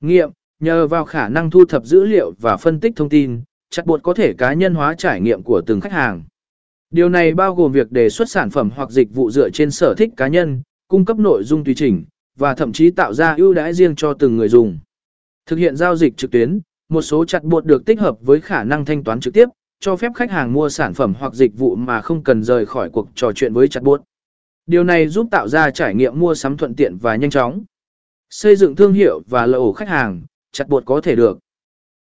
Nghiệm, nhờ vào khả năng thu thập dữ liệu và phân tích thông tin, chatbot có thể cá nhân hóa trải nghiệm của từng khách hàng. Điều này bao gồm việc đề xuất sản phẩm hoặc dịch vụ dựa trên sở thích cá nhân, cung cấp nội dung tùy chỉnh, và thậm chí tạo ra ưu đãi riêng cho từng người dùng. Thực hiện giao dịch trực tuyến, một số chatbot được tích hợp với khả năng thanh toán trực tiếp, cho phép khách hàng mua sản phẩm hoặc dịch vụ mà không cần rời khỏi cuộc trò chuyện với chatbot. Điều này giúp tạo ra trải nghiệm mua sắm thuận tiện và nhanh chóng. Xây dựng thương hiệu và lộ khách hàng, chặt bột có thể được.